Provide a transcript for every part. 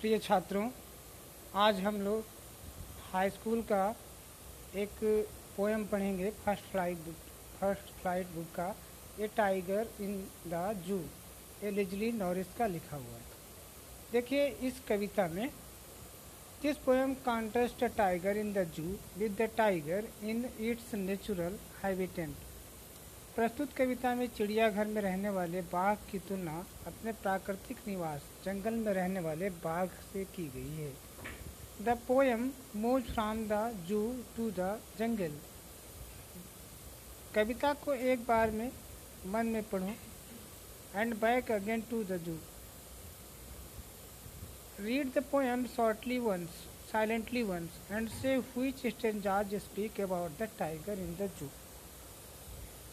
प्रिय छात्रों, आज हम लोग हाई स्कूल का एक पोएम पढ़ेंगे first flight book first flight book का ए टाइगर इन द जू ए लिजली नॉरिस का लिखा हुआ है। देखिए इस कविता में this poem contest a tiger in the zoo with the tiger in its natural habitant प्रस्तुत कविता में चिड़ियाघर में रहने वाले बाघ की तुलना अपने प्राकृतिक निवास, जंगल में रहने वाले बाघ से की गई है। The poem move from the zoo to the jungle. कविता को एक बार में मन में पढ़ो। And back again to the zoo. Read the poem shortly once, silently once, and से stanzas speak about the tiger in the zoo.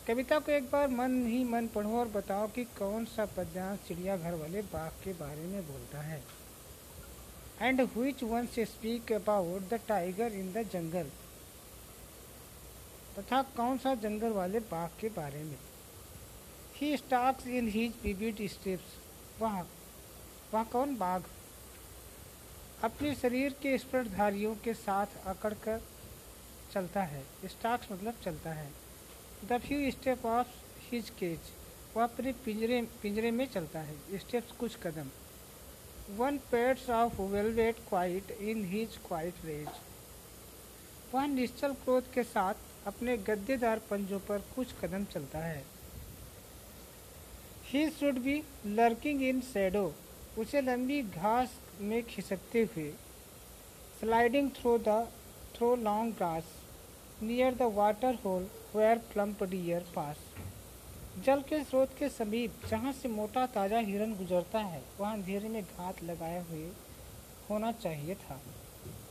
कविता को एक बार मन ही मन पढ़ो और बताओ कि कौन सा पद्यांश चिड़ियाघर वाले बाघ के बारे में बोलता है। एंड हुच वन से speak about the tiger in the jungle तथा कौन सा जंगल वाले बाघ के बारे में? He stalks in his vivid steps वह वह कौन बाघ? अपने शरीर के स्पर्शधारियों के साथ अकड़ कर चलता है। स्टॉक्स मतलब चलता है। The few step of his cage वह अपने पिंजरे पिंजरे में चलता है। स्टेप्स कुछ कदम। One pads of velvet quiet in his quiet rage वह निश्चल क्रोध के साथ अपने गद्देदार पंजों पर कुछ कदम चलता है। He should be lurking in shadow उसे लंबी घास में खिसकते हुए sliding through the through long grass near the water hole where plump deer pass जल के स्रोत के समीप, जहाँ से मोटा ताज़ा हिरन गुजरता है, वहाँ अंधेरे में घात लगाए हुए होना चाहिए था।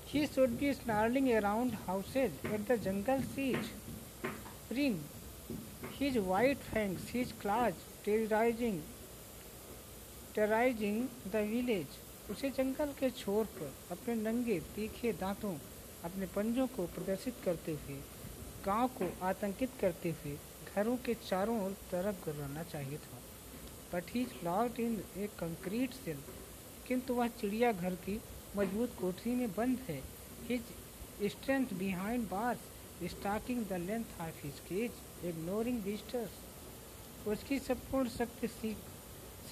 He should be snarling around houses at the jungle sees ring his white fangs his claws terrorizing terrorizing the village उसे जंगल के छोर पर, अपने नंगे तीखे दांतों अपने पंजों को प्रदर्शित करते हुए, गाँव को आतंकित करते हुए, घरों के चारों ओर तरफ़ गुर्राना चाहिए था। He locked in a concrete cell किंतु वह चिड़ियाघर की मज़बूत कोठरी में बंद है। His strength behind bars stalking the length of his cage ignoring visitors उसकी संपूर्ण शक्ति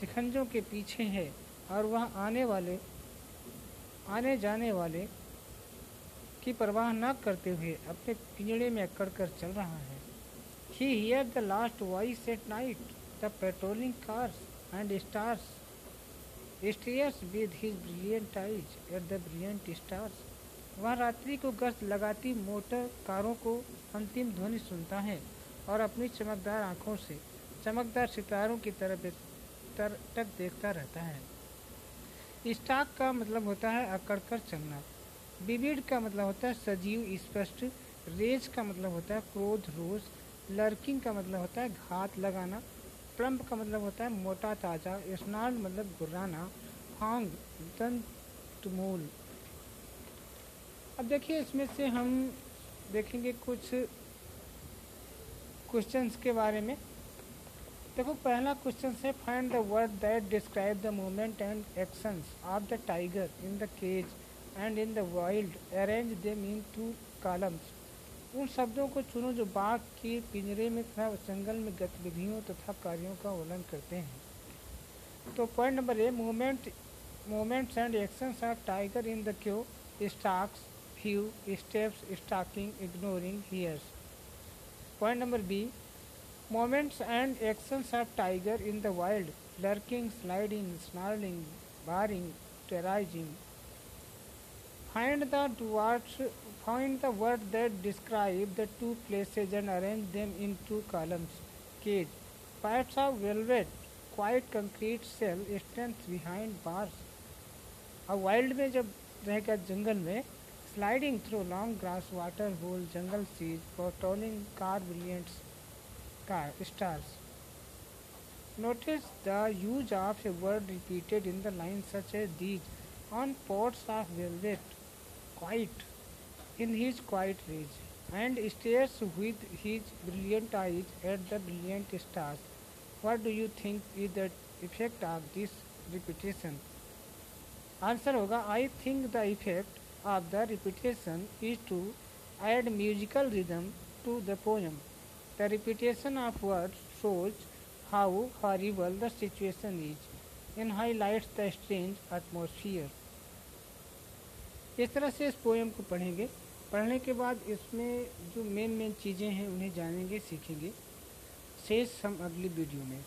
शिखंजों के पीछे है, और वह आने वाले, आने जाने वाले की परवाह न करते हुए अपने पिंजड़े में अकड़ कर चल रहा है। He hear the last voice at night the patrolling cars and stars stares with his brilliant eyes at the brilliant stars वह रात्रि को गश्त लगाती मोटर कारों को अंतिम ध्वनि सुनता है और अपनी चमकदार आँखों से चमकदार सितारों की तरफ़ तर, तक देखता रहता है। स्टाक का मतलब होता है अकड़ कर चलना। विविड का मतलब होता है सजीव, स्पष्ट। रेज का मतलब होता है क्रोध रोज लर्किंग का मतलब होता है घात लगाना। प्लम्प का मतलब होता है मोटा ताज़ा। स्नान मतलब गुर्राना फांग दंतमूल। अब देखिए, इसमें से हम देखेंगे कुछ क्वेश्चंस के बारे में। देखो, पहला क्वेश्चन है find the word that describe the movement and actions of the tiger in the cage and in the wild arrange them in two columns उन शब्दों को चुनो जो बाघ के पिंजरे में तथा जंगल में गतिविधियों तथा कार्यों का वर्णन करते हैं। तो point number A movement movements and actions of tiger in the queue stalks few steps stalking ignoring here's point number B moments and actions of tiger in the wild lurking sliding snarling, barring, terrorizing Find the words, find the word that describe the two places and arrange them in two columns. Cage. Parts of velvet, quite concrete shell, strength behind bars. अब wild में जब रहेगा जंगल में sliding through long grass water hole jungle sees patrolling car brilliants car stars Notice the use of a word repeated in the lines such as these on pots of velvet, quite in his quiet rage, and stares with his brilliant eyes at the brilliant stars. What do you think is the effect of this repetition? Answer होगा I think the effect of the repetition is to add musical rhythm to the poem. The repetition of words shows how horrible the situation is and highlights the strange atmosphere. इस तरह से इस poem को पढ़ेंगे। पढ़ने के बाद इसमें जो मेन मेन चीज़ें हैं, उन्हें जानेंगे, सीखेंगे। शेष हम अगली वीडियो में।